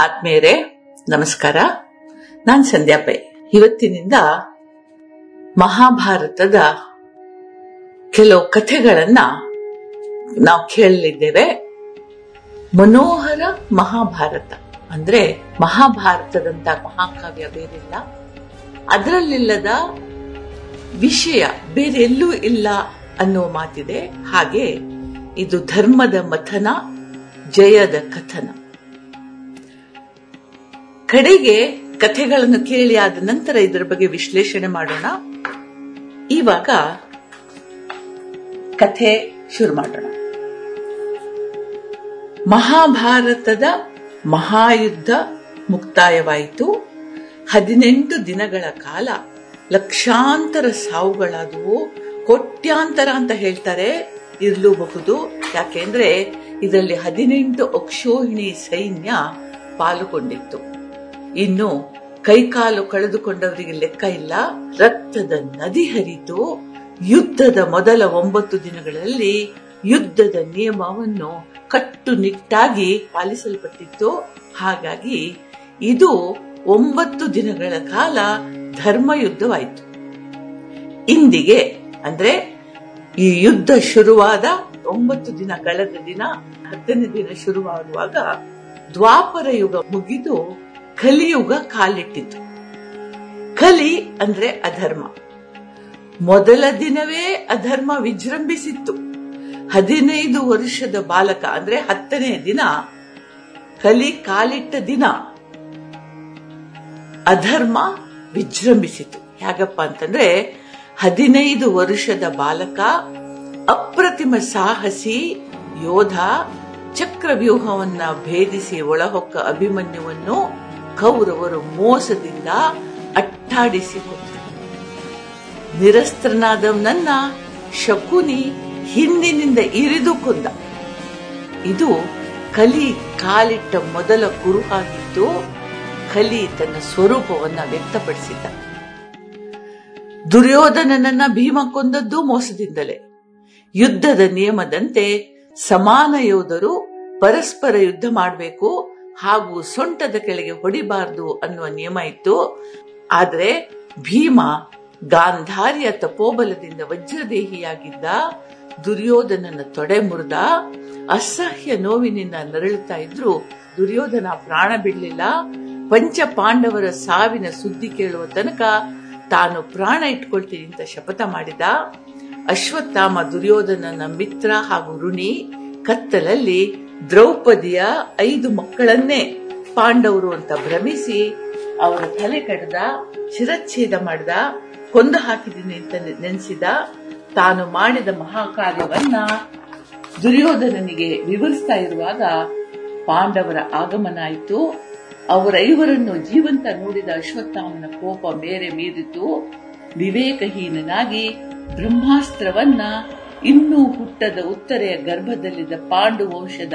ಆತ್ಮೀಯರೇ, ನಮಸ್ಕಾರ. ನಾನ್ ಸಂಧ್ಯಾ ಪೈ. ಇವತ್ತಿನಿಂದ ಮಹಾಭಾರತದ ಕೆಲವು ಕಥೆಗಳನ್ನ ನಾವು ಕೇಳಲಿದ್ದೇವೆ. ಮನೋಹರ ಮಹಾಭಾರತ. ಅಂದ್ರೆ ಮಹಾಭಾರತದಂತ ಮಹಾಕಾವ್ಯ ಬೇರಿಲ್ಲ. ಅದರಲ್ಲಿಲ್ಲದ ವಿಷಯ ಬೇರೆ ಎಲ್ಲೂ ಇಲ್ಲ ಅನ್ನುವ ಮಾತಿದೆ. ಹಾಗೆ ಇದು ಧರ್ಮದ ಮಥನ, ಜಯದ ಕಥನ. ಕಡೆಗೆ ಕಥೆಗಳನ್ನು ಕೇಳಿ ಆದ ನಂತರ ಇದರ ಬಗ್ಗೆ ವಿಶ್ಲೇಷಣೆ ಮಾಡೋಣ. ಇವಾಗ ಕಥೆ ಶುರು ಮಾಡೋಣ. ಮಹಾಭಾರತದ ಮಹಾಯುದ್ಧ ಮುಕ್ತಾಯವಾಯಿತು. ಹದಿನೆಂಟು ದಿನಗಳ ಕಾಲ ಲಕ್ಷಾಂತರ ಸಾವುಗಳಾದವು. ಕೋಟ್ಯಾಂತರ ಅಂತ ಹೇಳ್ತಾರೆ. ಇರಲೂಬಹುದು. ಯಾಕೆಂದ್ರೆ ಇದರಲ್ಲಿ ಹದಿನೆಂಟು ಅಕ್ಷೋಹಿಣಿ ಸೈನ್ಯ ಪಾಲುಗೊಂಡಿತ್ತು. ಇನ್ನು ಕೈಕಾಲು ಕಳೆದುಕೊಂಡವರಿಗೆ ಲೆಕ್ಕ ಇಲ್ಲ. ರಕ್ತದ ನದಿ ಹರಿತು. ಯುದ್ಧದ ಮೊದಲ ಒಂಬತ್ತು ದಿನಗಳಲ್ಲಿ ಯುದ್ಧದ ನಿಯಮವನ್ನು ಕಟ್ಟುನಿಟ್ಟಾಗಿ ಪಾಲಿಸಲ್ಪಟ್ಟಿತ್ತು. ಹಾಗಾಗಿ ಇದು ಒಂಬತ್ತು ದಿನಗಳ ಕಾಲ ಧರ್ಮ ಯುದ್ಧವಾಯಿತು ಇಂದಿಗೆ ಅಂದ್ರೆ ಈ ಯುದ್ಧ ಶುರುವಾದ ಒಂಬತ್ತು ದಿನ ಕಳೆದ ದಿನ ಹತ್ತನೇ ದಿನ ಶುರುವಾಗುವಾಗ ದ್ವಾಪರ ಯುಗ ಮುಗಿದು ಕಲಿಯುಗ ಕಾಲಿಟ್ಟಿತು ಕಲಿ ಅಂದ್ರೆ ಅಧರ್ಮ. ಮೊದಲ ದಿನವೇ ಅಧರ್ಮ ವಿಜೃಂಭಿಸಿತ್ತು. ಹದಿನೈದು ವರ್ಷದ ಬಾಲಕ ಅಂದ್ರೆ ಹತ್ತನೇ ದಿನ ಕಲಿ ಕಾಲಿಟ್ಟ ದಿನ ಅಧರ್ಮ ವಿಜೃಂಭಿಸಿತು. ಹೇಗಪ್ಪ ಅಂತಂದ್ರೆ ಹದಿನೈದು ವರ್ಷದ ಬಾಲಕ ಅಪ್ರತಿಮ ಸಾಹಸಿ ಯೋಧ ಚಕ್ರವ್ಯೂಹವನ್ನ ಭೇದಿಸಿ ಒಳಹೊಕ್ಕ ಅಭಿಮನ್ಯುವನ್ನು ಕೌರವರು ಮೋಸದಿಂದ ಅಟ್ಟಾಡಿಸಿ ಕೊಂದರು ನಿರಸ್ತ್ರನಾದವನನ್ನ ಶಕುನಿ ಹಿಂದಿನಿಂದ ಇರಿದು ಕೊಂದ ಇದು ಕಲಿ ಕಾಲಿಟ್ಟ ಮೊದಲ ಕುರುಹಾಗಿದ್ದು ಕಲಿ ತನ್ನ ಸ್ವರೂಪವನ್ನ ವ್ಯಕ್ತಪಡಿಸಿದ್ದ. ದುರ್ಯೋಧನನನ್ನ ಭೀಮ ಕೊಂದದ್ದು ಮೋಸದಿಂದಲೇ. ಯುದ್ಧದ ನಿಯಮದಂತೆ ಸಮಾನ ಯೋಧರು ಪರಸ್ಪರ ಯುದ್ಧ ಮಾಡಬೇಕು ಹಾಗೂ ಸೊಂಟದ ಕೆಳಗೆ ಹೊಡಿಬಾರದು ಅನ್ನುವ ನಿಯಮ ಇತ್ತು. ಆದರೆ ಭೀಮ ಗಾಂಧಾರಿಯ ತಪೋಬಲದಿಂದ ವಜ್ರದೇಹಿಯಾಗಿದ್ದ ದುರ್ಯೋಧನನ ತೊಡೆ ಮುರಿದ ಅಸಹ್ಯ ನೋವಿನಿಂದ ನರಳುತ್ತಾ ಇದ್ರು. ದುರ್ಯೋಧನ ಪ್ರಾಣ ಬಿಡಲಿಲ್ಲ. ಪಂಚ ಪಾಂಡವರ ಸಾವಿನ ಸುದ್ದಿ ಕೇಳುವ ತನಕ ತಾನು ಪ್ರಾಣ ಇಟ್ಕೊಳ್ತೀನಿ ಅಂತ ಶಪಥ ಮಾಡಿದ. ಅಶ್ವತ್ಥಾಮ ದುರ್ಯೋಧನನ ಮಿತ್ರ ಹಾಗೂ ಋಣಿ ಕತ್ತಲಲ್ಲಿ ದ್ರೌಪದಿಯ ಐದು ಮಕ್ಕಳನ್ನೇ ಪಾಂಡವರು ಅಂತ ಭ್ರಮಿಸಿ ಅವರ ತಲೆ ಕಡ್ದ, ಶಿರಚ್ಛೇದ ಮಾಡಿದ, ಕೊಂದು ಹಾಕಿದ್ದೀನಿ ಅಂತ ನೆನೆಸಿದ, ತಾನು ಮಾಡಿದ ಮಹಾಕಾರ್ಯವನ್ನ ದುರ್ಯೋಧನನಿಗೆ ವಿವರಿಸ್ತಾ ಇರುವಾಗ ಪಾಂಡವರ ಆಗಮನ ಆಯಿತು. ಅವರೈವರನ್ನು ಜೀವಂತ ನೋಡಿದ ಅಶ್ವತ್ಥಾಮನ ಕೋಪ ಬೇರೆ ಮೀರಿತು. ವಿವೇಕಹೀನನಾಗಿ ಬ್ರಹ್ಮಾಸ್ತ್ರವನ್ನ ಇನ್ನೂ ಹುಟ್ಟದ ಉತ್ತರೆಯ ಗರ್ಭದಲ್ಲಿದ್ದ ಪಾಂಡು ವಂಶದ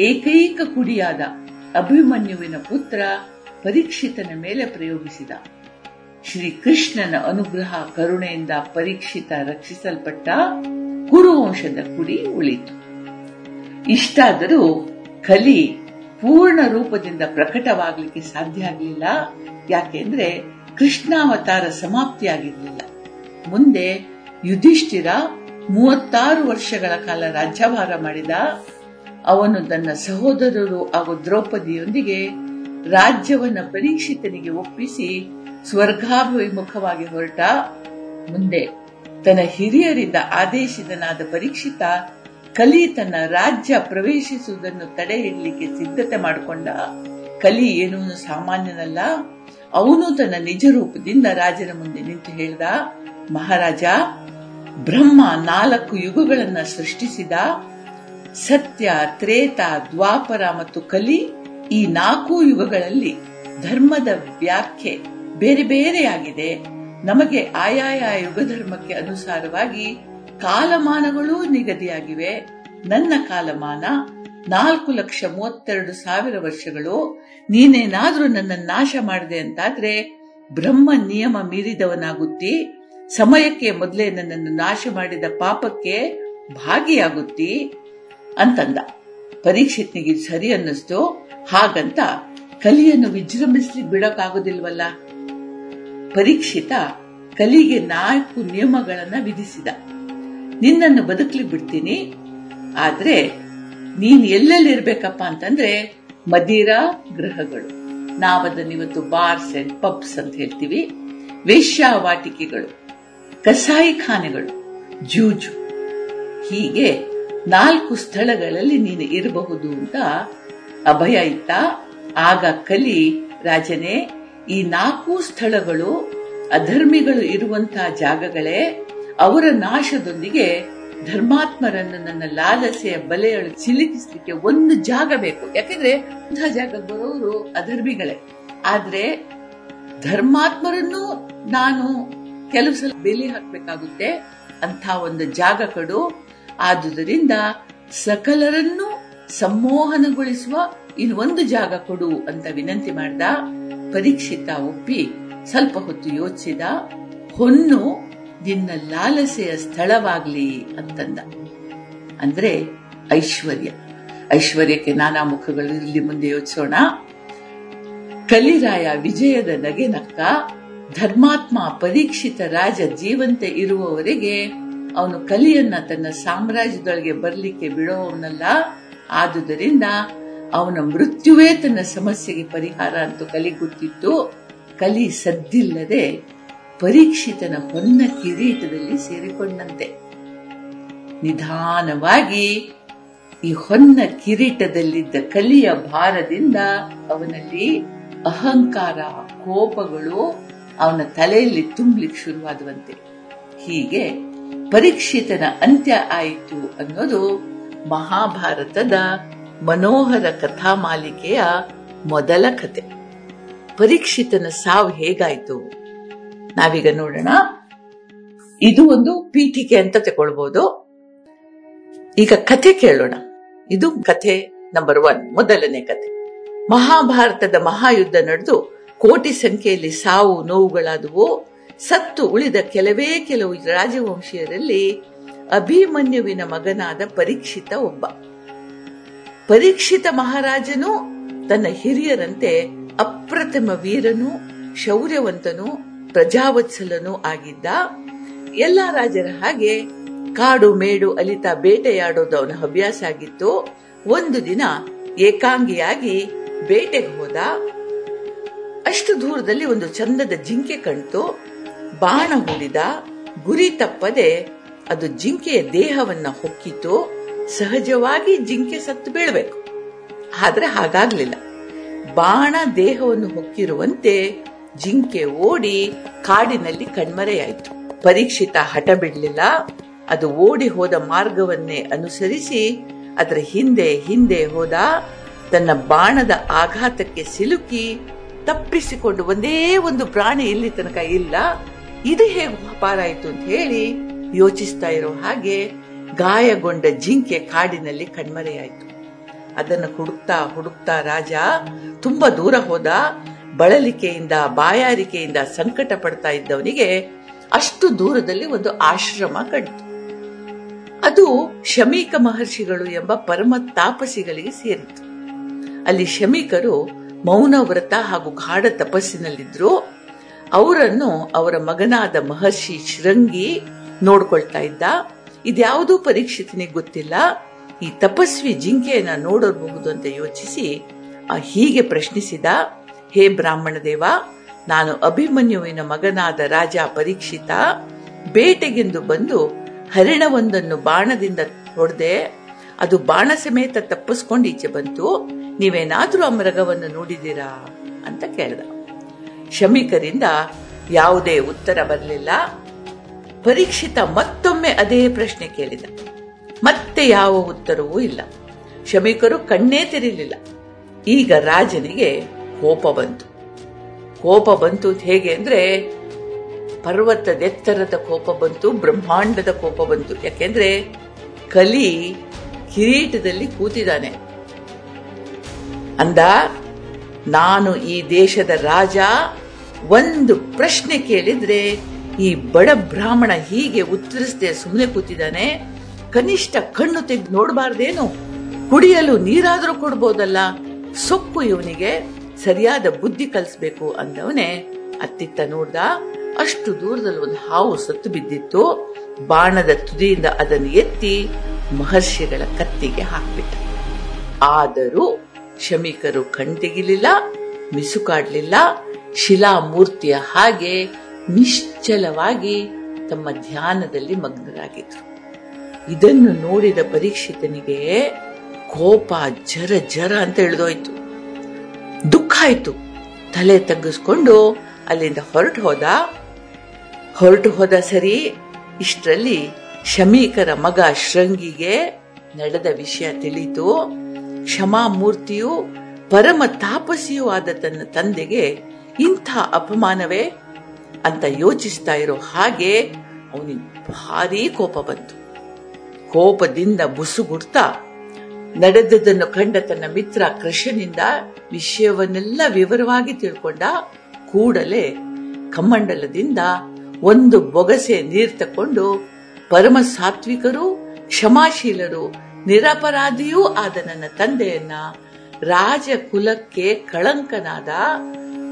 ಏಕೈಕ ಕುಡಿಯಾದ ಅಭಿಮನ್ಯುವಿನ ಪುತ್ರ ಪರೀಕ್ಷಿತನ ಮೇಲೆ ಪ್ರಯೋಗಿಸಿದ. ಶ್ರೀಕೃಷ್ಣನ ಅನುಗ್ರಹ ಕರುಣೆಯಿಂದ ಪರೀಕ್ಷಿತ ರಕ್ಷಿಸಲ್ಪಟ್ಟ ಕುರುವಂಶದ ಕುಡಿ ಉಳಿತು. ಇಷ್ಟಾದರೂ ಕಲಿ ಪೂರ್ಣ ರೂಪದಿಂದ ಪ್ರಕಟವಾಗಲಿಕ್ಕೆ ಸಾಧ್ಯ ಆಗಲಿಲ್ಲ. ಯಾಕೆಂದ್ರೆ ಕೃಷ್ಣಾವತಾರ ಸಮಾಪ್ತಿಯಾಗಿರಲಿಲ್ಲ. ಮುಂದೆ ಯುಧಿಷ್ಠಿರ ಮೂವತ್ತಾರು ವರ್ಷಗಳ ಕಾಲ ರಾಜ್ಯಭಾರ ಮಾಡಿದ ಅವನು ತನ್ನ ಸಹೋದರರು ಹಾಗೂ ದ್ರೌಪದಿಯೊಂದಿಗೆ ರಾಜ್ಯವನ್ನ ಪರೀಕ್ಷಿತನಿಗೆ ಒಪ್ಪಿಸಿ ಸ್ವರ್ಗಾಭಿಮುಖವಾಗಿ ಹೊರಟ ಮುಂದೆ ತನ್ನ ಹಿರಿಯರಿಂದ ಆದೇಶಿತನಾದ ಪರೀಕ್ಷಿತ ಕಲಿ ತನ್ನ ರಾಜ್ಯ ಪ್ರವೇಶಿಸುವುದನ್ನು ತಡೆ ಹಿಡಲಿಕ್ಕೆ ಸಿದ್ಧತೆ ಮಾಡಿಕೊಂಡ ಕಲಿ ಏನೂ ಸಾಮಾನ್ಯನಲ್ಲ. ಅವನು ತನ್ನ ನಿಜ ರೂಪದಿಂದ ರಾಜನ ಮುಂದೆ ನಿಂತು ಹೇಳಿದ, ಮಹಾರಾಜ ಬ್ರಹ್ಮ ನಾಲ್ಕು ಯುಗಗಳನ್ನ ಸೃಷ್ಟಿಸಿದ ಸತ್ಯ, ತ್ರೇತ, ದ್ವಾಪರ ಮತ್ತು ಕಲಿ ಈ ನಾಲ್ಕು ಯುಗಗಳಲ್ಲಿ ಧರ್ಮದ ವ್ಯಾಖ್ಯೆ ಬೇರೆ ಬೇರೆಯಾಗಿದೆ. ನಮಗೆ ಆಯಾಯ ಯುಗ ಧರ್ಮಕ್ಕೆ ಅನುಸಾರವಾಗಿ ಕಾಲಮಾನಗಳೂ ನಿಗದಿಯಾಗಿವೆ. ನನ್ನ ಕಾಲಮಾನ ನಾಲ್ಕು ಲಕ್ಷ ಮೂವತ್ತೆರಡು ಸಾವಿರ ವರ್ಷಗಳು. ನೀನೇನಾದ್ರೂ ನನ್ನ ನಾಶ ಮಾಡಿದೆ ಅಂತಾದ್ರೆ ಬ್ರಹ್ಮ ನಿಯಮ ಮೀರಿದವನಾಗುತ್ತಿ ಸಮಯಕ್ಕೆ ಮೊದಲೇ ನನ್ನನ್ನು ನಾಶ ಮಾಡಿದ ಪಾಪಕ್ಕೆ ಭಾಗಿಯಾಗುತ್ತಿ ಅಂತಂದ. ಪರೀಕ್ಷಿತ್ನಿಗೆ ಸರಿ ಅನ್ನಿಸ್ತು. ಹಾಗಂತ ಕಲಿಯನ್ನು ವಿಜೃಂಭಿಸ್ಲಿಕ್ಕೆ ಬಿಡೋಕ್ಕಾಗೋದಿಲ್ವಲ್ಲ ಪರೀಕ್ಷಿತ ಕಲಿಗೆ ನಾಲ್ಕು ನಿಯಮಗಳನ್ನ ವಿಧಿಸಿದ. ನಿನ್ನನ್ನು ಬದುಕಲಿ ಬಿಡ್ತೀನಿ. ಆದ್ರೆ ನೀನ್ ಎಲ್ಲೆಲ್ಲಿರ್ಬೇಕಪ್ಪ ಅಂತಂದ್ರೆ ಮದಿರಾ ಗ್ರಹಗಳು ನಾವದನ್ನ ಇವತ್ತು ಬಾರ್ಸ್ ಅಂಡ್ ಪಬ್ಸ್ ಅಂತ ಹೇಳ್ತೀವಿ. ವೇಶ್ಯಾವಾಟಿಕೆಗಳು. ಕಸಾಯಿಖಾನೆಗಳು ಜೂಜು. ಹೀಗೆ ನಾಲ್ಕು ಸ್ಥಳಗಳಲ್ಲಿ ನೀನು ಇರಬಹುದು ಅಂತ ಅಭಯ ಇತ್ತ. ಆಗ ಕಲಿ ರಾಜನೇ, ಈ ನಾಲ್ಕು ಸ್ಥಳಗಳು ಅಧರ್ಮಿಗಳು ಇರುವಂತಹ ಜಾಗಗಳೇ, ಅವರ ನಾಶದೊಂದಿಗೆ ಧರ್ಮಾತ್ಮರನ್ನು ನನ್ನ ಲಾಲಸೆಯ ಬಲೆಯಳು ಸಿಲುಕಿಸ್ಲಿಕ್ಕೆ ಒಂದು ಜಾಗ ಬೇಕು. ಯಾಕಂದ್ರೆ ಇಂತಹ ಜಾಗ ಬರೋರು ಅಧರ್ಮಿಗಳೇ. ಆದ್ರೆ ಧರ್ಮಾತ್ಮರನ್ನು ನಾನು ಕೆಲವು ಸಲ ಬೆಲೆ ಹಾಕಬೇಕಾಗುತ್ತೆ ಅಂತ ಒಂದು ಜಾಗ ಕಡು ಆದುದರಿಂದ ಸಕಲರನ್ನು ಸಂಮೋಹನಗೊಳಿಸುವ ಒಂದು ಜಾಗ ಕೊಡು ಅಂತ ವಿನಂತಿ ಮಾಡ್ದ. ಪರೀಕ್ಷಿತ ಒಪ್ಪಿ ಸ್ವಲ್ಪ ಹೊತ್ತು ಯೋಚಿಸಿದ. ಹೊನ್ನು ನಿನ್ನ ಲಾಲಸೆಯ ಸ್ಥಳವಾಗ್ಲಿ ಅಂತಂದ. ಅಂದ್ರೆ ಐಶ್ವರ್ಯ. ಐಶ್ವರ್ಯಕ್ಕೆ ನಾನಾ ಮುಖಗಳು ಇಲ್ಲಿ ಮುಂದೆ ಯೋಚಿಸೋಣ. ಕಲಿರಾಯ ವಿಜಯದ ನಗೆ ನಕ್ಕ ಧರ್ಮಾತ್ಮ ಪರೀಕ್ಷಿತ ರಾಜ ಜೀವಂತ ಇರುವವರೆಗೆ ಅವನು ಕಲಿಯನ್ನ ತನ್ನ ಸಾಮ್ರಾಜ್ಯದೊಳಗೆ ಬರಲಿಕ್ಕೆ ಬಿಡೋವನಲ್ಲ ಆದುದರಿಂದ ಅವನ ಮೃತ್ಯುವೇ ತನ್ನ ಸಮಸ್ಯೆಗೆ ಪರಿಹಾರ ಅಂತ ಕಲಿ ಗೊತ್ತಿತ್ತು ಕಲಿ ಸದ್ದಿಲ್ಲದೆ ಪರೀಕ್ಷಿತನ ಹೊನ್ನ ಕಿರೀಟದಲ್ಲಿ ಸೇರಿಕೊಂಡಂತೆ. ನಿಧಾನವಾಗಿ ಈ ಹೊನ್ನ ಕಿರೀಟದಲ್ಲಿದ್ದ ಕಲಿಯ ಭಾರದಿಂದ ಅವನಲ್ಲಿ ಅಹಂಕಾರ, ಕೋಪಗಳು ಅವನ ತಲೆಯಲ್ಲಿ ತುಂಬಲಿಕ್ಕೆ ಶುರುವಾದವಂತೆ. ಹೀಗೆ ಪರೀಕ್ಷಿತನ ಅಂತ್ಯ ಆಯಿತು ಅನ್ನೋದು ಮಹಾಭಾರತದ ಮನೋಹರ ಕಥಾ ಮಾಲಿಕೆಯ ಮೊದಲ ಕತೆ. ಪರೀಕ್ಷಿತನ ಸಾವು ಹೇಗಾಯ್ತು? ನಾವೀಗ ನೋಡೋಣ. ಇದು ಒಂದು ಪೀಠಿಕೆ ಅಂತ ತಗೊಳ್ಬಹುದು ಈಗ ಕಥೆ ಕೇಳೋಣ. ಇದು ಕಥೆ ನಂಬರ್ ಒನ್ ಮೊದಲನೇ ಕಥೆ. ಮಹಾಭಾರತದ ಮಹಾಯುದ್ಧ ನಡೆದು ಕೋಟಿ ಸಂಖ್ಯೆಯಲ್ಲಿ ಸಾವು ನೋವುಗಳಾದವು. ಸತ್ತು ಉಳಿದ ಕೆಲವೇ ಕೆಲವು ರಾಜವಂಶೀಯರಲ್ಲಿ ಅಭಿಮನ್ಯುವಿನ ಮಗನಾದ ಪರೀಕ್ಷಿತ ಒಬ್ಬ. ಪರೀಕ್ಷಿತ ಮಹಾರಾಜನು ತನ್ನ ಹಿರಿಯರಂತೆ ಅಪ್ರತಿಮ ವೀರನು, ಶೌರ್ಯವಂತನು, ಪ್ರಜಾವತ್ಸಲನೂ ಆಗಿದ್ದ. ಎಲ್ಲ ರಾಜರ ಹಾಗೆ ಕಾಡು ಮೇಡು ಅಲಿತ ಬೇಟೆಯಾಡೋದು ಅವನ ಹವ್ಯಾಸ ಆಗಿತ್ತು. ಒಂದು ದಿನ ಏಕಾಂಗಿಯಾಗಿ ಬೇಟೆಗೆ ಹೋದ. ಅಷ್ಟು ದೂರದಲ್ಲಿ ಒಂದು ಚಂದದ ಜಿಂಕೆ ಕಣ್ತು ಬಾಣ ಹೂಡಿದ ಗುರಿ ತಪ್ಪದೆ ಅದು ಜಿಂಕೆಯ ದೇಹವನ್ನ ಹೊಕ್ಕಿತು. ಸಹಜವಾಗಿ ಜಿಂಕೆ ಸತ್ತು ಬೀಳಬೇಕು. ಆದ್ರೆ ಹಾಗಾಗ್ಲಿಲ್ಲ. ಬಾಣ ದೇಹವನ್ನು ಹೊಕ್ಕಿರುವಂತೆ ಜಿಂಕೆ ಓಡಿ ಕಾಡಿನಲ್ಲಿ ಕಣ್ಮರೆಯಾಯಿತು. ಪರೀಕ್ಷಿತ ಹಠ ಬಿಡಲಿಲ್ಲ. ಅದು ಓಡಿ ಹೋದ ಮಾರ್ಗವನ್ನೇ ಅನುಸರಿಸಿ ಅದರ ಹಿಂದೆ ಹಿಂದೆ ಹೋದ ತನ್ನ ಬಾಣದ ಆಘಾತಕ್ಕೆ ಸಿಲುಕಿ ತಪ್ಪಿಸಿಕೊಂಡು ಒಂದೇ ಒಂದು ಪ್ರಾಣಿ ಇಲ್ಲಿ ತನಕ ಇಲ್ಲ. ಇದು ಹೇಗೆ ಪಾರಾಯಿತು ಅಂತ ಹೇಳಿ ಯೋಚಿಸ್ತಾ ಇರೋ ಹಾಗೆ ಗಾಯಗೊಂಡ ಜಿಂಕೆ ಕಾಡಿನಲ್ಲಿ ಕಣ್ಮರೆಯಾಯಿತು. ಅದನ್ನು ಹುಡುಕ್ತಾ ಹುಡುಕ್ತಾ ರಾಜ ತುಂಬಾ ದೂರ ಹೋದ. ಬಳಲಿಕೆಯಿಂದ, ಬಾಯಾರಿಕೆಯಿಂದ ಸಂಕಟ ಪಡ್ತಾ ಇದ್ದವನಿಗೆ ಅಷ್ಟು ದೂರದಲ್ಲಿ ಒಂದು ಆಶ್ರಮ ಕಂಡಿತು. ಅದು ಶಮೀಕ ಮಹರ್ಷಿಗಳು ಎಂಬ ಪರಮ ತಾಪಸಿಗಳಿಗೆ ಸೇರಿತು ಅಲ್ಲಿ ಶಮೀಕರು ಮೌನ ವ್ರತ ಹಾಗೂ ಗಾಢ ತಪಸ್ಸಿನಲ್ಲಿದ್ರು ಅವರನ್ನು ಅವರ ಮಗನಾದ ಮಹರ್ಷಿ ಶೃಂಗಿ ನೋಡ್ಕೊಳ್ತಾ ಇದ್ದ. ಇದ್ಯಾವುದೂ ಪರೀಕ್ಷಿತನಿಗೆ ಗೊತ್ತಿಲ್ಲ. ಈ ತಪಸ್ವಿ ಜಿಂಕೆಯನ್ನ ನೋಡಬಹುದು ಅಂತ ಯೋಚಿಸಿ ಹೀಗೆ ಪ್ರಶ್ನಿಸಿದ, ಹೇ ಬ್ರಾಹ್ಮಣ ದೇವ, ನಾನು ಅಭಿಮನ್ಯುವಿನ ಮಗನಾದ ರಾಜ ಪರೀಕ್ಷಿತ. ಬೇಟೆಗೆಂದು ಬಂದು ಹರಿಣವೊಂದನ್ನು ಬಾಣದಿಂದ ಹೊಡೆದೆ ಅದು ಬಾಣ ಸಮೇತ ತಪ್ಪಿಸ್ಕೊಂಡು ಈಚೆ ಬಂತು. ನೀವೇನಾದ್ರೂ ಆ ಮೃಗವನ್ನು ನೋಡಿದ್ದೀರಾ ಅಂತ ಕೇಳ್ದ. ಶಮಿಕರಿಂದ ಯಾವುದೇ ಉತ್ತರ ಬರಲಿಲ್ಲ. ಪರೀಕ್ಷಿತ ಮತ್ತೊಮ್ಮೆ ಅದೇ ಪ್ರಶ್ನೆ ಕೇಳಿದ. ಮತ್ತೆ ಯಾವ ಉತ್ತರವೂ ಇಲ್ಲ. ಶಮಿಕರು ಕಣ್ಣೇ ತೆರೀಲಿಲ್ಲ. ಈಗ ರಾಜನಿಗೆ ಕೋಪ ಬಂತು. ಕೋಪ ಬಂತು ಹೇಗೆ ಅಂದ್ರೆ ಪರ್ವತದೆತ್ತರದ ಕೋಪ ಬಂತು, ಬ್ರಹ್ಮಾಂಡದ ಕೋಪ ಬಂತು. ಯಾಕೆಂದ್ರೆ ಕಲಿ ಕಿರೀಟದಲ್ಲಿ ಕೂತಿದ್ದಾನೆ. ಅಂದ, ನಾನು ಈ ದೇಶದ ರಾಜ, ಒಂದು ಪ್ರಶ್ನೆ ಕೇಳಿದ್ರೆ, ಈ ಬಡ ಬ್ರಾಹ್ಮಣ ಹೀಗೆ ಉತ್ತರಿಸದೆ ಸುಮ್ಮನೆ ಕೂತಿದ್ದಾನೆ. ಕನಿಷ್ಠ ಕಣ್ಣು ತೆಗೆದು ನೋಡಬಾರ್ದೇನು? ಕುಡಿಯಲು ನೀರಾದರೂ ಕೊಡ್ಬೋದಲ್ಲ. ಸೊಕ್ಕು ಇವನಿಗೆ, ಸರಿಯಾದ ಬುದ್ಧಿ ಕಲಿಸ್ಬೇಕು ಅಂದವನೇ. ಅತ್ತಿತ್ತ ನೋಡ್ದ, ಅಷ್ಟು ದೂರದಲ್ಲಿ ಒಂದು ಹಾವು ಸತ್ತು ಬಿದ್ದಿತ್ತು. ಬಾಣದ ತುದಿಯಿಂದ ಅದನ್ನು ಎತ್ತಿ ಮಹರ್ಷಿಗಳ ಕತ್ತಿಗೆ ಹಾಕ್ಬಿಟ್ಟ ಆದರೂ ಶಮಿಕರು ಕಣ್ತೆಗಿಲಿಲ್ಲ ಮಿಸುಕಾಡ್ಲಿಲ್ಲ ಶಿಲಾಮೂರ್ತಿಯ ಹಾಗೆ ನಿಶ್ಚಲವಾಗಿ ತಮ್ಮ ಧ್ಯಾನದಲ್ಲಿ ಮಗ್ನರಾಗಿದ್ರು. ಇದನ್ನು ನೋಡಿದ ಪರೀಕ್ಷಿತನಿಗೆ ಕೋಪ ಜರ ಜರ ಅಂತ ಇಳಿದೋಯ್ತು. ದುಃಖ ಆಯ್ತು. ತಲೆ ತಗ್ಗಿಸ್ಕೊಂಡು ಅಲ್ಲಿಂದ ಹೊರಟು ಹೋದ. ಹೊರಟು ಹೋದ ಸರಿ ಇಷ್ಟರಲ್ಲಿ ಶಮೀಕರ ಮಗ ಶೃಂಗಿಗೆ ನಡೆದ ವಿಷಯ ತಿಳಿತು ಕ್ಷಮಾಮೂರ್ತಿಯು ಪರಮ ತಾಪಸಿಯೂ ಆದ ತನ್ನ ತಂದೆಗೆ ಇಂಥ ಅಪಮಾನವೇ ಅಂತ ಯೋಚಿಸ್ತಾ ಇರೋ ಹಾಗೆ ಅವನಿಗೆ ಭಾರೀ ಕೋಪ ಬಂತು. ಕೋಪದಿಂದ ಬುಸುಗುಡ್ತಾ ನಡೆದದನ್ನು ಕಂಡ ತನ್ನ ಮಿತ್ರ ಕೃಷ್ಣನಿಂದ ವಿಷಯವನ್ನೆಲ್ಲ ವಿವರವಾಗಿ ತಿಳ್ಕೊಂಡ ಕೂಡಲೇ ಕಮ್ಮಂಡಲದಿಂದ ಒಂದು ಬೊಗಸೆ ನೀರ್ ತಕೊಂಡು ಪರಮ ಸಾತ್ವಿಕರು, ಕ್ಷಮಾಶೀಲರು, ನಿರಪರಾಧಿಯೂ ಆದ ನನ್ನ ತಂದೆಯನ್ನ ರಾಜಕುಲಕ್ಕೆ ಕಳಂಕನಾದ,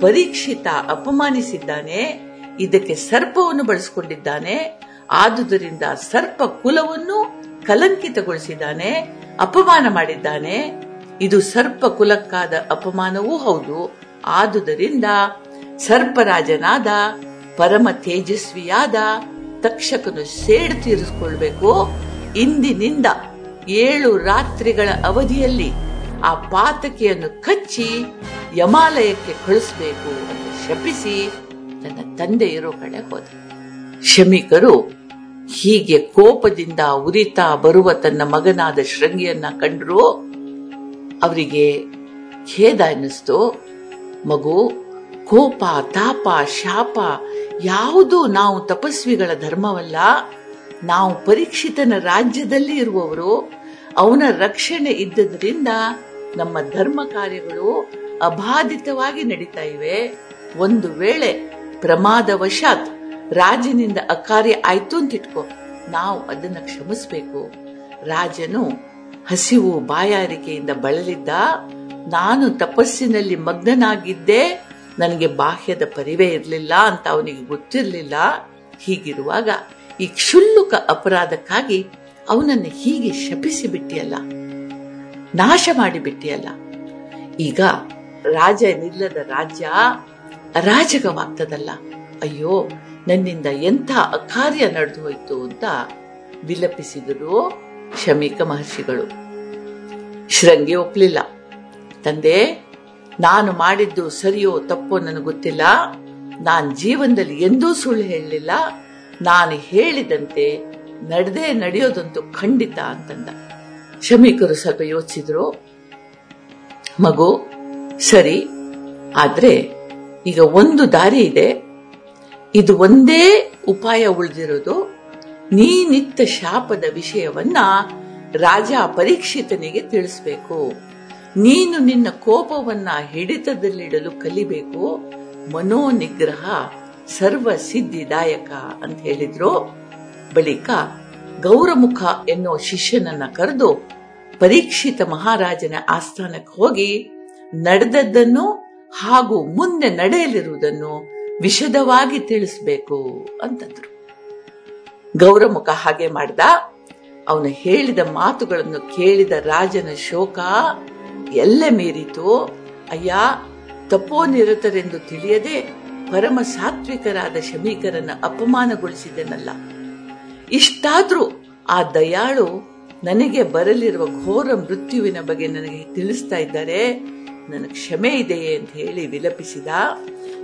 ಪರೀಕ್ಷಿತ, ಅಪಮಾನಿಸಿದ್ದಾನೆ, ಇದಕ್ಕೆ ಸರ್ಪವನ್ನು ಬಳಸಿಕೊಂಡಿದ್ದಾನೆ, ಆದುದರಿಂದ ಸರ್ಪ ಕುಲವನ್ನು ಕಲಂಕಿತಗೊಳಿಸಿದ್ದಾನೆ, ಅಪಮಾನ ಮಾಡಿದ್ದಾನೆ. ಇದು ಸರ್ಪ ಕುಲಕ್ಕಾದ ಅಪಮಾನವೂ ಹೌದು. ಆದುದರಿಂದ ಸರ್ಪರಾಜನಾದ ಪರಮ ತೇಜಸ್ವಿಯಾದ ತಕ್ಷಕನು ಸೇಡು ತೀರಿಸಿಕೊಳ್ಬೇಕು. ಇಂದಿನಿಂದ ಏಳು ರಾತ್ರಿಗಳ ಅವಧಿಯಲ್ಲಿ ಆ ಪಾತಕಿಯನ್ನು ಕಚ್ಚಿ ಯಮಾಲಯಕ್ಕೆ ಕಳಿಸ್ಬೇಕು ಅಂತ ಶಪಿಸಿ ತನ್ನ ತಂದೆ ಇರೋ ಕಡೆ ಹೋದ ಶಮಿಕರು ಹೀಗೆ ಕೋಪದಿಂದ ಉರಿತಾ ಬರುವ ತನ್ನ ಮಗನಾದ ಶೃಂಗಿಯನ್ನ ಕಂಡ್ರು. ಅವರಿಗೆ ಖೇದ ಅನ್ನಿಸ್ತು ಮಗು ಕೋಪ, ತಾಪ, ಶಾಪ, ಯಾವುದು ನಾವು ತಪಸ್ವಿಗಳ ಧರ್ಮವಲ್ಲ. ನಾವು ಪರೀಕ್ಷಿತನ ರಾಜ್ಯದಲ್ಲಿ ಇರುವವರು. ಅವನ ರಕ್ಷಣೆ ಇದ್ದದರಿಂದ ನಮ್ಮ ಧರ್ಮ ಕಾರ್ಯಗಳು ಅಬಾಧಿತವಾಗಿ ನಡೀತಾ ಇವೆ. ಒಂದು ವೇಳೆ ಪ್ರಮಾದವಶಾತ್ ರಾಜನಿಂದ ಅಕಾರ್ಯ ಆಯ್ತು ಅಂತ ಇಟ್ಕೋ ನಾವು ಅದನ್ನ ಕ್ಷಮಿಸಬೇಕು. ರಾಜನು ಹಸಿವು ಬಾಯಾರಿಕೆಯಿಂದ ಬಳಲಿದ್ದ, ನಾನು ತಪಸ್ಸಿನಲ್ಲಿ ಮಗ್ನನಾಗಿದ್ದೆ ನನಗೆ ಬಾಹ್ಯದ ಪರಿವೇ ಇರಲಿಲ್ಲ ಅಂತ ಅವನಿಗೆ ಗೊತ್ತಿರಲಿಲ್ಲ. ಹೀಗಿರುವಾಗ ಈ ಕ್ಷುಲ್ಲುಕ ಅಪರಾಧಕ್ಕಾಗಿ ಅವನನ್ನು ಹೀಗೆ ಶಪಿಸಿ ಬಿಟ್ಟಿಯಲ್ಲ ನಾಶ ಮಾಡಿಬಿಟ್ಟಿಯಲ್ಲ. ಈಗ ರಾಜ ನಿಲ್ಲದ ರಾಜ್ಯ ಅರಾಜಕವಾಗ್ತದಲ್ಲ. ಅಯ್ಯೋ, ನನ್ನಿಂದ ಎಂಥ ಅಕಾರ್ಯ ನಡೆದು ಹೋಯ್ತು ಅಂತ ವಿಲಪಿಸಿದರು ಶಮೀಕ ಮಹರ್ಷಿಗಳು. ಶೃಂಗಿ ಒಪ್ಪಲಿಲ್ಲ ತಂದೆ ನಾನು ಮಾಡಿದ್ದು ಸರಿಯೋ ತಪ್ಪೋ ನನಗೆ ಗೊತ್ತಿಲ್ಲ. ನಾನು ಜೀವನದಲ್ಲಿ ಎಂದೂ ಸುಳ್ಳು ಹೇಳಲಿಲ್ಲ. ನಾನು ಹೇಳಿದಂತೆ ನಡೆದೇ ನಡೆಯೋದಂತೂ ಖಂಡಿತ ಅಂತಂದ. ಶಮೀಕರು ಸ್ವಲ್ಪ ಯೋಚಿಸಿದ್ರು. ಮಗು, ಸರಿ, ಆದ್ರೆ ಈಗ ಒಂದು ದಾರಿ ಇದೆ. ಇದು ಒಂದೇ ಉಪಾಯ ಉಳಿದಿರೋದು. ನೀನಿತ್ತ ಶಾಪದ ವಿಷಯವನ್ನ ರಾಜ ಪರೀಕ್ಷಿತನಿಗೆ ತಿಳಿಸ್ಬೇಕು. ನೀನು ನಿನ್ನ ಕೋಪವನ್ನ ಹಿಡಿತದಲ್ಲಿಡಲು ಕಲಿಬೇಕು. ಮನೋನಿಗ್ರಹ ಸರ್ವ ಸಿದ್ಧಿದಾಯಕ ಅಂತ ಹೇಳಿದ್ರು. ಬಳಿಕ ಗೌರಮುಖ ಎನ್ನುವ ಶಿಷ್ಯನನ್ನ ಕರೆದು ಪರೀಕ್ಷಿತ ಮಹಾರಾಜನ ಆಸ್ಥಾನಕ್ಕೆ ಹೋಗಿ ನಡೆದದ್ದನ್ನು ಹಾಗೂ ಮುಂದೆ ನಡೆಯಲಿರುವುದನ್ನು ವಿಶದವಾಗಿ ತಿಳಿಸ್ಬೇಕು ಅಂತಂದ್ರು. ಗೌರಮುಖ ಹಾಗೆ ಮಾಡ್ದ. ಅವನು ಹೇಳಿದ ಮಾತುಗಳನ್ನು ಕೇಳಿದ ರಾಜನ ಶೋಕ ಎಲ್ಲ ಮೀರಿತು, ಅಯ್ಯ ತಪೋನಿರತರೆಂದು ತಿಳಿಯದೆ ಪರಮ ಸಾತ್ವಿಕರಾದ ಶಮೀಕರನ್ನ ಅಪಮಾನಗೊಳಿಸಿದೆನಲ್ಲ. ಇಷ್ಟಾದ್ರೂ ಆ ದಯಾಳು ನನಗೆ ಬರಲಿರುವ ಘೋರ ಮೃತ್ಯುವಿನ ಬಗ್ಗೆ ನನಗೆ ತಿಳಿಸ್ತಾ ಇದ್ದಾರೆ. ನನಗೆ ಕ್ಷಮೆ ಇದೆಯೇ ಅಂತ ಹೇಳಿ ವಿಲಪಿಸಿದ.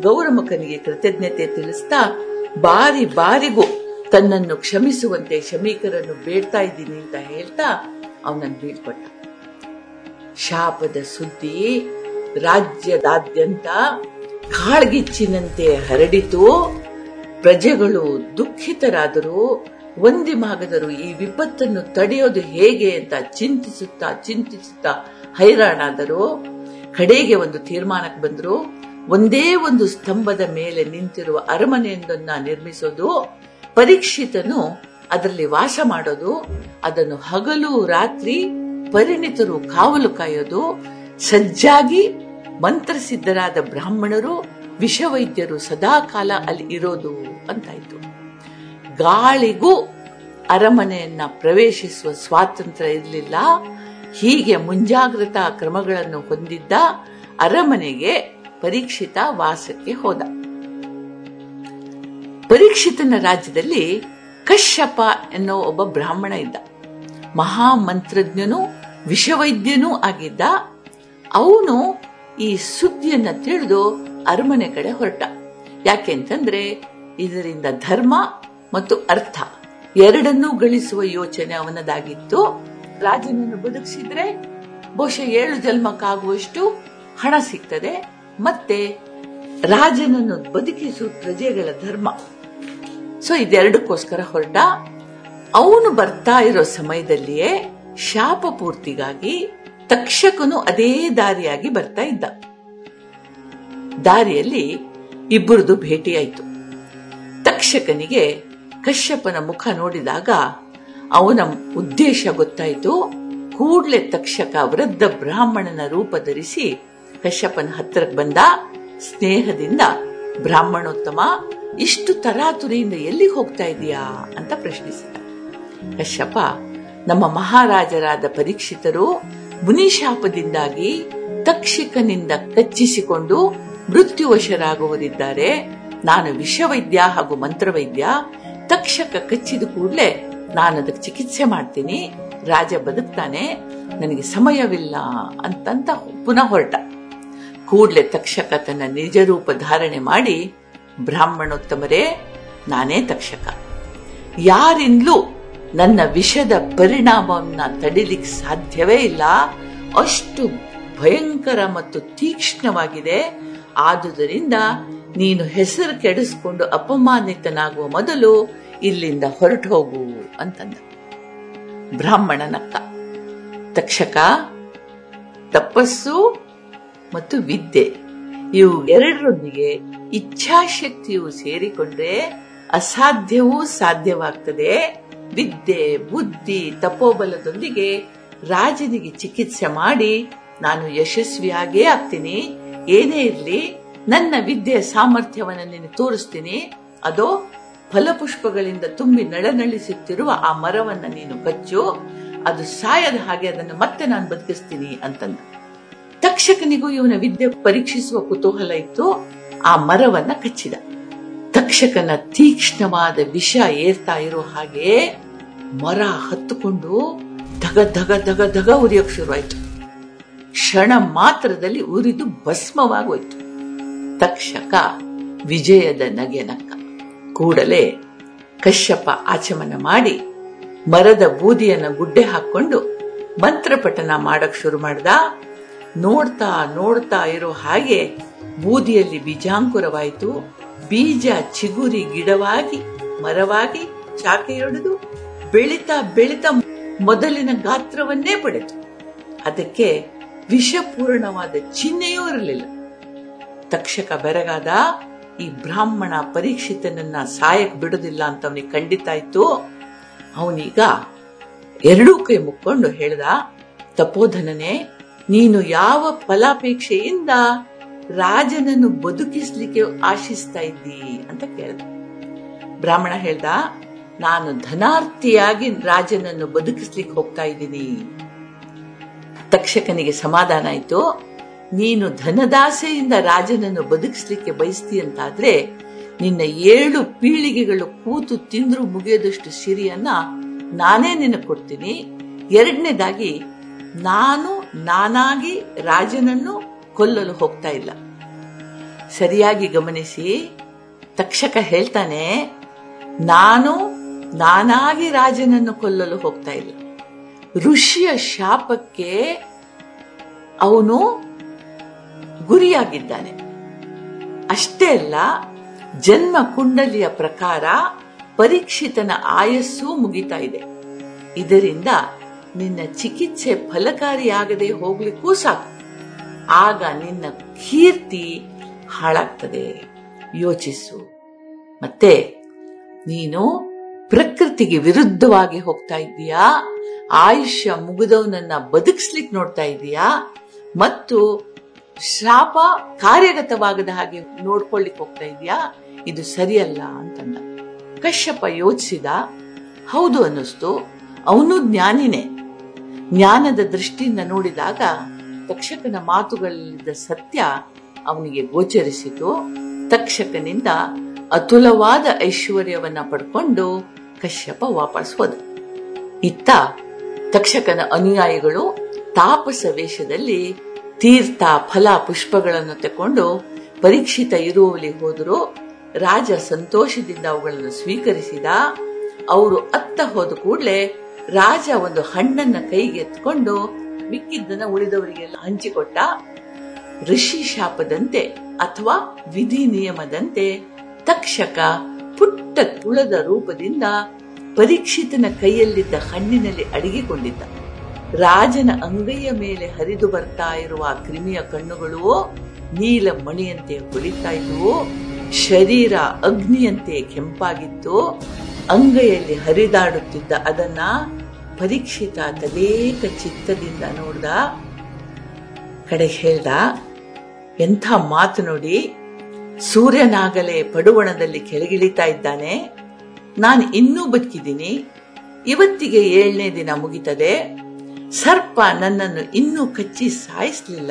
ಗೌರಮುಖನಿಗೆ ಕೃತಜ್ಞತೆ ತಿಳಿಸ್ತಾ ಬಾರಿ ಬಾರಿಗೂ ತನ್ನನ್ನು ಕ್ಷಮಿಸುವಂತೆ ಶಮೀಕರನ್ನು ಬೇಡ್ತಾ ಇದ್ದೀನಿ ಅಂತ ಹೇಳ್ತಾ ಅವನನ್ನು ಬೀಳ್ಕೊಟ್ಟ. ಶಾಪದ ಸುದ್ದಿ ರಾಜ್ಯದಾದ್ಯಂತ ಕಾಳ್ಗಿಚ್ಚಿನಂತೆ ಹರಡಿತು. ಪ್ರಜೆಗಳು ದುಃಖಿತರಾದರು. ಒಂದಿಮಾಗದರು ಈ ವಿಪತ್ತನ್ನು ತಡೆಯೋದು ಹೇಗೆ ಅಂತ ಚಿಂತಿಸುತ್ತಾ ಚಿಂತಿಸುತ್ತಾ ಹೈರಾಣಾದರು. ಕಡೆಗೆ ಒಂದು ತೀರ್ಮಾನಕ್ಕೆ ಬಂದರು. ಒಂದೇ ಒಂದು ಸ್ತಂಭದ ಮೇಲೆ ನಿಂತಿರುವ ಅರಮನೆಯೊಂದನ್ನ ನಿರ್ಮಿಸೋದು. ಪರೀಕ್ಷಿತನು ಅದರಲ್ಲಿ ವಾಸ ಮಾಡೋದು. ಅದನ್ನು ಹಗಲು ರಾತ್ರಿ ಪರಿಣಿತರು ಕಾವಲು ಕಾಯೋದು, ಸಜ್ಜಾಗಿ ಮಂತ್ರಸಿದ್ಧರಾದ ಬ್ರಾಹ್ಮಣರು, ವಿಷವೈದ್ಯರು ಸದಾಕಾಲ ಅಲ್ಲಿ ಇರೋದು ಅಂತಾಯ್ತು. ಗಾಳಿಗೂ ಅರಮನೆಯನ್ನ ಪ್ರವೇಶಿಸುವ ಸ್ವಾತಂತ್ರ್ಯ ಇರಲಿಲ್ಲ. ಹೀಗೆ ಮುಂಜಾಗ್ರತಾ ಕ್ರಮಗಳನ್ನು ಹೊಂದಿದ್ದ ಅರಮನೆಗೆ ಪರೀಕ್ಷಿತ ವಾಸಕ್ಕೆ ಹೋದ. ಪರೀಕ್ಷಿತನ ರಾಜ್ಯದಲ್ಲಿ ಕಶ್ಯಪ ಎನ್ನುವ ಒಬ್ಬ ಬ್ರಾಹ್ಮಣ ಇದ್ದ. ಮಹಾಮಂತ್ರಜ್ಞನೂ ವಿಷವೈದ್ಯನೂ ಆಗಿದ್ದ ಅವನು ಈ ಸುದ್ದಿಯನ್ನ ತಿಳಿದು ಅರಮನೆ ಕಡೆ ಹೊರಟ. ಯಾಕೆಂತಂದ್ರೆ ಇದರಿಂದ ಧರ್ಮ ಮತ್ತು ಅರ್ಥ ಎರಡನ್ನೂ ಗಳಿಸುವ ಯೋಚನೆ ಅವನದಾಗಿತ್ತು. ರಾಜನನ್ನು ಬದುಕಿಸಿದ್ರೆ ಬಹುಶಃ ಏಳು ಜನ್ಮಕ್ಕಾಗುವಷ್ಟು ಹಣ ಸಿಗ್ತದೆ, ಮತ್ತೆ ರಾಜನನ್ನು ಬದುಕಿಸುವ ಪ್ರಜೆಗಳ ಧರ್ಮ. ಸೊ ಇದೆರಡಕ್ಕೋಸ್ಕರ ಹೊರಟ. ಅವನು ಬರ್ತಾ ಇರೋ ಸಮಯದಲ್ಲಿಯೇ ಶಾಪ ಪೂರ್ತಿಗಾಗಿ ತಕ್ಷಕನು ಅದೇ ದಾರಿಯಾಗಿ ಬರ್ತಾ ಇದ್ದ. ದಾರಿಯಲ್ಲಿ ಇಬ್ಬರದು ಭೇಟಿಯಾಯಿತು. ತಕ್ಷಕನಿಗೆ ಕಶ್ಯಪನ ಮುಖ ನೋಡಿದಾಗ ಅವನ ಉದ್ದೇಶ ಗೊತ್ತಾಯಿತು. ಕೂಡ್ಲೆ ತಕ್ಷಕ ವೃದ್ಧ ಬ್ರಾಹ್ಮಣನ ರೂಪ ಧರಿಸಿ ಕಶ್ಯಪನ ಹತ್ತಿರಕ್ಕೆ ಬಂದ. ಸ್ನೇಹದಿಂದ, ಬ್ರಾಹ್ಮಣೋತ್ತಮ, ಇಷ್ಟು ತರಾತುರಿಯಿಂದ ಎಲ್ಲಿಗೆ ಹೋಗ್ತಾ ಇದೀಯಾ? ಅಂತ ಪ್ರಶ್ನಿಸಿದ. ಕಶ್ಯಪ, ನಮ್ಮ ಮಹಾರಾಜರಾದ ಪರೀಕ್ಷಿತರು ಮುನಿಶಾಪದಿಂದಾಗಿ ತಕ್ಷಕನಿಂದ ಕಚ್ಚಿಸಿಕೊಂಡು ಮೃತ್ಯುವಶರಾಗುವುದಿದ್ದಾರೆ ನಾನು ವಿಷವೈದ್ಯ ಹಾಗೂ ಮಂತ್ರವೈದ್ಯ. ತಕ್ಷಕ ಕಚ್ಚಿದ ಕೂಡಲೇ ನಾನು ಅದಕ್ಕೆ ಚಿಕಿತ್ಸೆ ಮಾಡ್ತೀನಿ. ರಾಜ ಬದುಕ್ತಾನೆ. ನನಗೆ ಸಮಯವಿಲ್ಲ ಅಂತಂತ ಪುನಃ ಹೊರಟ. ಕೂಡಲೇ ತಕ್ಷಕ ತನ್ನ ನಿಜ ರೂಪ ಧಾರಣೆ ಮಾಡಿ, ಬ್ರಾಹ್ಮಣೋತ್ತಮರೇ, ನಾನೇ ತಕ್ಷಕ. ಯಾರಿಂದಲೂ ನನ್ನ ವಿಷದ ಪರಿಣಾಮವನ್ನ ತಡಿಲಿಕ್ಕೆ ಸಾಧ್ಯವೇ ಇಲ್ಲ. ಅಷ್ಟು ಭಯಂಕರ ಮತ್ತು ತೀಕ್ಷ್ಣವಾಗಿದೆ. ಆದುದರಿಂದ ನೀನು ಹೆಸರು ಕೆಡಿಸಿಕೊಂಡು ಅಪಮಾನಿತನಾಗುವ ಮೊದಲು ಇಲ್ಲಿಂದ ಹೊರಟು ಹೋಗು ಅಂತಂದ. ಬ್ರಾಹ್ಮಣನಕ್ಕ, ತಕ್ಷಕ, ತಪಸ್ಸು ಮತ್ತು ವಿದ್ಯೆ, ಇವು ಎರಡರೊಂದಿಗೆ ಇಚ್ಛಾಶಕ್ತಿಯು ಸೇರಿಕೊಂಡ್ರೆ ಅಸಾಧ್ಯವೂ ಸಾಧ್ಯವಾಗ್ತದೆ. ವಿದ್ಯೆ, ಬುದ್ಧಿ, ತಪೋಬಲದೊಂದಿಗೆ ರಾಜನಿಗೆ ಚಿಕಿತ್ಸೆ ಮಾಡಿ ನಾನು ಯಶಸ್ವಿಯಾಗೇ ಆಗ್ತೀನಿ. ಏನೇ ಇರಲಿ, ನನ್ನ ವಿದ್ಯೆಯ ಸಾಮರ್ಥ್ಯವನ್ನು ನೀನು ತೋರಿಸ್ತೀನಿ. ಅದೋ ಫಲಪುಷ್ಪಗಳಿಂದ ತುಂಬಿ ನಳನಳಿಸುತ್ತಿರುವ ಆ ಮರವನ್ನ ನೀನು ಕಚ್ಚು. ಅದು ಸಾಯದ ಹಾಗೆ ಅದನ್ನು ಮತ್ತೆ ನಾನು ಬದುಕಿಸ್ತೀನಿ ಅಂತಂದ. ತಕ್ಷಕನಿಗೂ ಇವನ ವಿದ್ಯೆ ಪರೀಕ್ಷಿಸುವ ಕುತೂಹಲ ಇತ್ತು. ಆ ಮರವನ್ನ ಕಚ್ಚಿದ. ತಕ್ಷಕನ ತೀಕ್ಷ್ಣವಾದ ವಿಷ ಏರ್ತಾ ಇರೋ ಹಾಗೆ ಮರ ಹತ್ತುಕೊಂಡು ಧಗ ಧಗ ಧಗ ಧಗ ಉರಿಯೋಕ್ ಶುರುವಾಯ್ತು. ಕ್ಷಣ ಮಾತ್ರದಲ್ಲಿ ಉರಿದು ಭಸ್ಮವಾಗೋಯ್ತು. ತಕ್ಷಕ ವಿಜಯದ ನಗೆ ನಕ್ಕ. ಕೂಡಲೇ ಕಶ್ಯಪ ಆಚಮನ ಮಾಡಿ ಮರದ ಬೂದಿಯನ್ನು ಗುಡ್ಡೆ ಹಾಕೊಂಡು ಮಂತ್ರಪಠನ ಮಾಡಕ್ ಶುರು ಮಾಡ್ದ. ನೋಡ್ತಾ ನೋಡ್ತಾ ಇರೋ ಹಾಗೆ ಬೂದಿಯಲ್ಲಿ ಬೀಜಾಂಕುರವಾಯಿತು. ಬೀಜ ಚಿಗುರಿ ಗಿಡವಾಗಿ, ಮರವಾಗಿ ಚಾಕೆಯೊಡೆದು ಬೆಳೀತಾ ಬೆಳೀತಾ ಮೊದಲಿನ ಗಾತ್ರವನ್ನೇ ಪಡೆದು. ಅದಕ್ಕೆ ವಿಷಪೂರ್ಣವಾದ ಚಿಹ್ನೆಯೂ ಇರಲಿಲ್ಲ. ತಕ್ಷಕ ಬೆರಗಾದ ಈ ಬ್ರಾಹ್ಮಣ ಪರೀಕ್ಷಿತನನ್ನ ಸಾಯಕ್ ಬಿಡುದಿಲ್ಲ ಅಂತ ಅವನಿಗೆ ಖಂಡಿತ ಇತ್ತು ಅವನೀಗ ಎರಡೂ ಕೈ ಮುಕ್ಕೊಂಡು ಹೇಳ್ದ, ತಪೋಧನನೇ, ನೀನು ಯಾವ ಫಲಾಪೇಕ್ಷೆಯಿಂದ ರಾಜನನ್ನು ಬದುಕಿಸ್ಲಿಕ್ಕೆ ಆಶಿಸ್ತಾ ಇದ್ದಿ ಅಂತ ಕೇಳ್ದ. ಬ್ರಾಹ್ಮಣ ಹೇಳ್ದ, ನಾನು ಧನಾರ್ಥಿಯಾಗಿ ರಾಜನನ್ನು ಬದುಕಿಸ್ಲಿಕ್ಕೆ ಹೋಗ್ತಾ ಇದ್ದೀನಿ. ತಕ್ಷಕನಿಗೆ ಸಮಾಧಾನ ಆಯ್ತು. ನೀನು ಧನದಾಸೆಯಿಂದ ರಾಜನನ್ನು ಬದುಕಿಸ್ಲಿಕ್ಕೆ ಬಯಸ್ತೀಯಂತಾದ್ರೆ ನಿನ್ನ ಏಳು ಪೀಳಿಗೆಗಳು ಕೂತು ತಿಂದ್ರು ಮುಗಿಯದಷ್ಟು ಸಿರಿಯನ್ನ ನಾನೇ ನಿನಗೆ ಕೊಡ್ತೀನಿ. ಎರಡನೇದಾಗಿ, ನಾನು ನಾನಾಗಿ ರಾಜನನ್ನು ಕೊಲ್ಲಲು ಹೋಗ್ತಾ ಇಲ್ಲ. ಸರಿಯಾಗಿ ಗಮನಿಸಿ. ತಕ್ಷಕ ಹೇಳ್ತಾನೆ, ನಾನು ನಾನಾಗಿ ರಾಜನನ್ನು ಕೊಲ್ಲಲು ಹೋಗ್ತಾ ಇಲ್ಲ. ಋಷಿಯ ಶಾಪಕ್ಕೆ ಅವನು ಗುರಿಯಾಗಿದ್ದಾನೆ. ಅಷ್ಟೇ ಅಲ್ಲ, ಜನ್ಮ ಕುಂಡಲಿಯ ಪ್ರಕಾರ ಪರೀಕ್ಷಿತನ ಆಯಸ್ಸು ಮುಗಿತಾ ಇದೆ. ಇದರಿಂದ ನಿನ್ನ ಚಿಕಿತ್ಸೆ ಫಲಕಾರಿಯಾಗದೆ ಹೋಗ್ಲಿಕ್ಕೂ ಸಾಕು. ಆಗ ನಿನ್ನ ಕೀರ್ತಿ ಹಾಳಾಗ್ತದೆ. ಯೋಚಿಸು. ಮತ್ತೆ, ನೀನು ಪ್ರಕೃತಿಗೆ ವಿರುದ್ಧವಾಗಿ ಹೋಗ್ತಾ ಇದ್ದೀಯಾ? ಆಯುಷ್ಯ ಮುಗಿದವನನ್ನ ಬದುಕಿಸ್ಲಿಕ್ಕೆ ನೋಡ್ತಾ ಇದ್ದೀಯಾ? ಮತ್ತು ಶಾಪ ಕಾರ್ಯಗತವಾಗದ ಹಾಗೆ ನೋಡ್ಕೊಳ್ಲಿಕ್ಕೆ ಹೋಗ್ತಾ ಇದೆಯಾ ಇದು ಸರಿಯಲ್ಲ ಅಂತಂದ. ಕಶ್ಯಪ ಯೋಚಿಸಿದ. ಹೌದು ಅನ್ನಿಸ್ತು. ಅವನು ಜ್ಞಾನಿನೇ. ಜ್ಞಾನದ ದೃಷ್ಟಿಯಿಂದ ನೋಡಿದಾಗ ತಕ್ಷಕನ ಮಾತುಗಳಿದ್ದ ಸತ್ಯ ಅವನಿಗೆ ಗೋಚರಿಸಿತು. ತಕ್ಷಕನಿಂದ ಅತುಲವಾದ ಐಶ್ವರ್ಯವನ್ನ ಪಡ್ಕೊಂಡು ಕಶ್ಯಪ ವಾಪಸ್ ಹೋದ. ಇತ್ತ ತಕ್ಷಕನ ಅನುಯಾಯಿಗಳು ತಾಪಸ ವೇಷದಲ್ಲಿ ತೀರ್ಥ ಫಲ ಪುಷ್ಪಗಳನ್ನು ತಕೊಂಡು ಪರೀಕ್ಷಿತ ಇರುವಲ್ಲಿ ಹೋದರು ರಾಜ ಸಂತೋಷದಿಂದ ಅವುಗಳನ್ನು ಸ್ವೀಕರಿಸಿದ. ಅವರು ಅತ್ತ ಹೋದ ಕೂಡಲೇ ರಾಜ ಒಂದು ಹಣ್ಣನ್ನ ಕೈಗೆ ಎತ್ಕೊಂಡು ಮಿಕ್ಕಿದ್ದನ್ನ ಉಳಿದವರಿಗೆಲ್ಲ ಹಂಚಿಕೊಟ್ಟ ಋಷಿ ಶಾಪದಂತೆ ಅಥವಾ ವಿಧಿ ನಿಯಮದಂತೆ ತಕ್ಷಕ ಪುಟ್ಟ ತುಳದ ರೂಪದಿಂದ ಪರೀಕ್ಷಿತನ ಕೈಯಲ್ಲಿದ್ದ ಹಣ್ಣಿನಲ್ಲಿ ಅಡಗಿಕೊಂಡಿದ್ದ. ರಾಜನ ಅಂಗೈಯ ಮೇಲೆ ಹರಿದು ಬರ್ತಾ ಇರುವ ಕ್ರಿಮಿಯ ಕಣ್ಣುಗಳು ನೀಲ ಮಣಿಯಂತೆ ಹೊಳಿತಾ ಇದ್ವು. ಶರೀರ ಅಗ್ನಿಯಂತೆ ಕೆಂಪಾಗಿತ್ತು. ಅಂಗೈಯಲ್ಲಿ ಹರಿದಾಡುತ್ತಿದ್ದ ಅದನ್ನ ಪರೀಕ್ಷಿತ ತದೇಕ ಚಿತ್ತದಿಂದ ನೋಡ್ದ, ಕಡೆ ಹೇಳ್ದ, ಎಂಥ ಮಾತು ನೋಡಿ ಸೂರ್ಯನಾಗಲೇ ಪಡುವಣದಲ್ಲಿ ಕೆಳಗಿಳಿತಾ ಇದ್ದಾನೆ. ನಾನು ಇನ್ನೂ ಬದುಕಿದ್ದೀನಿ. ಇವತ್ತಿಗೆ ಏಳನೇ ದಿನ ಮುಗಿತದೆ. ಸರ್ಪ ನನ್ನನ್ನು ಇನ್ನೂ ಕಚ್ಚಿ ಸಾಯಿಸಲಿಲ್ಲ.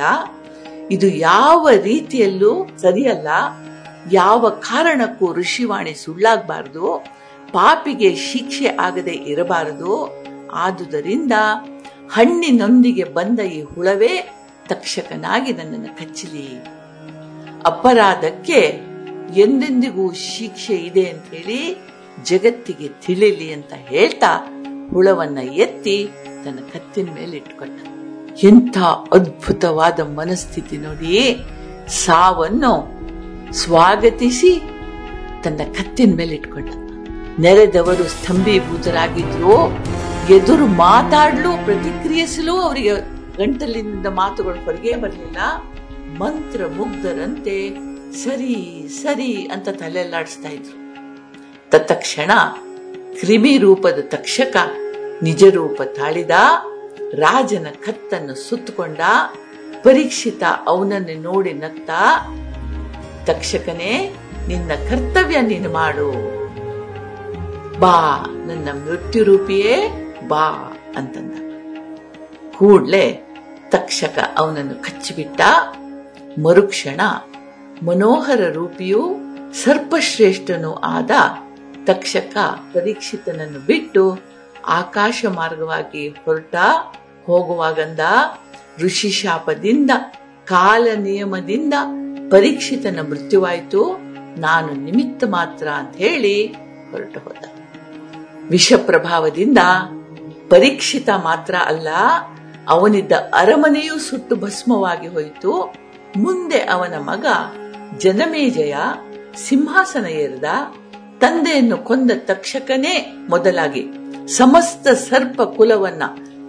ಇದು ಯಾವ ರೀತಿಯಲ್ಲೂ ಸರಿಯಲ್ಲ. ಯಾವ ಕಾರಣಕ್ಕೂ ಋಷಿವಾಣಿ ಸುಳ್ಳಾಗಬಾರದು. ಪಾಪಿಗೆ ಶಿಕ್ಷೆ ಆಗದೆ ಇರಬಾರದು. ಆದುದರಿಂದ ಹಣ್ಣಿನೊಂದಿಗೆ ಬಂದ ಈ ಹುಳವೇ ತಕ್ಷಕನಾಗಿ ನನ್ನನ್ನು ಕಚ್ಚಲಿ ಅಪರಾಧಕ್ಕೆ ಎಂದೆಂದಿಗೂ ಶಿಕ್ಷೆ ಇದೆ ಅಂತ ಹೇಳಿ ಜಗತ್ತಿಗೆ ತಿಳಿಲಿ ಅಂತ ಹೇಳ್ತಾ ಹುಳವನ್ನ ಎತ್ತಿ ತನ್ನ ಕತ್ತಿನ ಮೇಲೆ ಇಟ್ಕೊಂಡ. ಎಂಥ ಅದ್ಭುತವಾದ ಮನಸ್ಥಿತಿ ನೋಡಿ. ಸಾವನ್ನು ಸ್ವಾಗತಿಸಿ ತನ್ನ ಕತ್ತಿನ ಮೇಲೆ ಇಟ್ಕೊಂಡ. ನೆರೆದವರು ಸ್ತಂಭೀಭೂತರಾಗಿದ್ರು ಎದುರು ಮಾತಾಡಲು, ಪ್ರತಿಕ್ರಿಯಿಸಲು, ಅವರಿಗೆ ಗಂಟಲಿನಿಂದ ಮಾತುಗಳು ಹೊರಗೆ ಬರಲಿಲ್ಲ. ಮಂತ್ರ ಮುಗ್ಧರಂತೆ, ಸರಿ ಸರಿ ಅಂತ ತಲೆಯಲ್ಲಾಡಿಸ್ತಾ ಇದ್ರು. ತತ್ಕ್ಷಣ ಕ್ರಿಮಿ ರೂಪದ ತಕ್ಷಕ ನಿಜ ರೂಪ ತಾಳಿದ, ರಾಜನ ಕತ್ತನ್ನು ಸುತ್ತಕೊಂಡ, ಪರೀಕ್ಷಿತ ಅವನನ್ನು ನೋಡಿ ನತ್ತ ತಕ್ಷಕನೇ, ನಿನ್ನ ಕರ್ತವ್ಯ ನೀನು ಮಾಡು. ಬಾ, ನನ್ನ ಮೃತ್ಯು ರೂಪಿಯೇ ಬಾ ಅಂತಂದ. ಕೂಡ್ಲೆ ತಕ್ಷಕ ಅವನನ್ನು ಕಚ್ಚಿಬಿಟ್ಟ. ಮರುಕ್ಷಣ ಮನೋಹರ ರೂಪಿಯೂ ಸರ್ಪಶ್ರೇಷ್ಠನೂ ಆದ ತಕ್ಷಕ ಪರೀಕ್ಷಿತನನ್ನು ಬಿಟ್ಟು ಆಕಾಶ ಮಾರ್ಗವಾಗಿ ಹೊರಟ ಹೋಗುವಾಗಂದ ಋಷಿ ಶಾಪದಿಂದ, ಕಾಲ ನಿಯಮದಿಂದ ಪರೀಕ್ಷಿತನ ಮೃತ್ಯುವಾಯಿತು. ನಾನು ನಿಮಿತ್ತ ಮಾತ್ರ ಅಂತ ಹೇಳಿ ಹೊರಟು ಹೋದ. ವಿಷ ಪ್ರಭಾವದಿಂದ ಪರೀಕ್ಷಿತ ಮಾತ್ರ ಅಲ್ಲ, ಅವನಿದ್ದ ಅರಮನೆಯೂ ಸುಟ್ಟು ಭಸ್ಮವಾಗಿ ಹೋಯಿತು. ಮುಂದೆ ಅವನ ಮಗ ಜನಮೇಜಯ ಸಿಂಹಾಸನ ಏರಿದ, ತಂದೆಯನ್ನು ಕೊಂದ ತಕ್ಷಕನೇ ಮೊದಲಾಗಿ ಸಮಸ್ತ ಸರ್ಪ ಕುಲವನ್ನ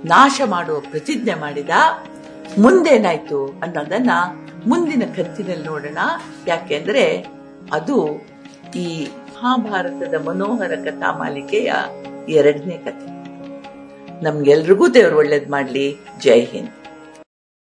ನಾಶ ಮಾಡುವ ಪ್ರತಿಜ್ಞೆ ಮಾಡಿದ. ಮುಂದೇನಾಯ್ತು ಅನ್ನೋದನ್ನ ಮುಂದಿನ ಕಂತಿನಲ್ಲಿ ನೋಡೋಣ. ಯಾಕೆಂದ್ರೆ ಅದು ಈ ಮಹಾಭಾರತದ ಮನೋಹರ ಕಥಾ ಮಾಲಿಕೆಯ ಎರಡನೇ ಕಥೆ. ನಮ್ಗೆಲ್ರಿಗೂ ದೇವ್ರು ಒಳ್ಳೇದ್ ಮಾಡ್ಲಿ. ಜೈ ಹಿಂದ್.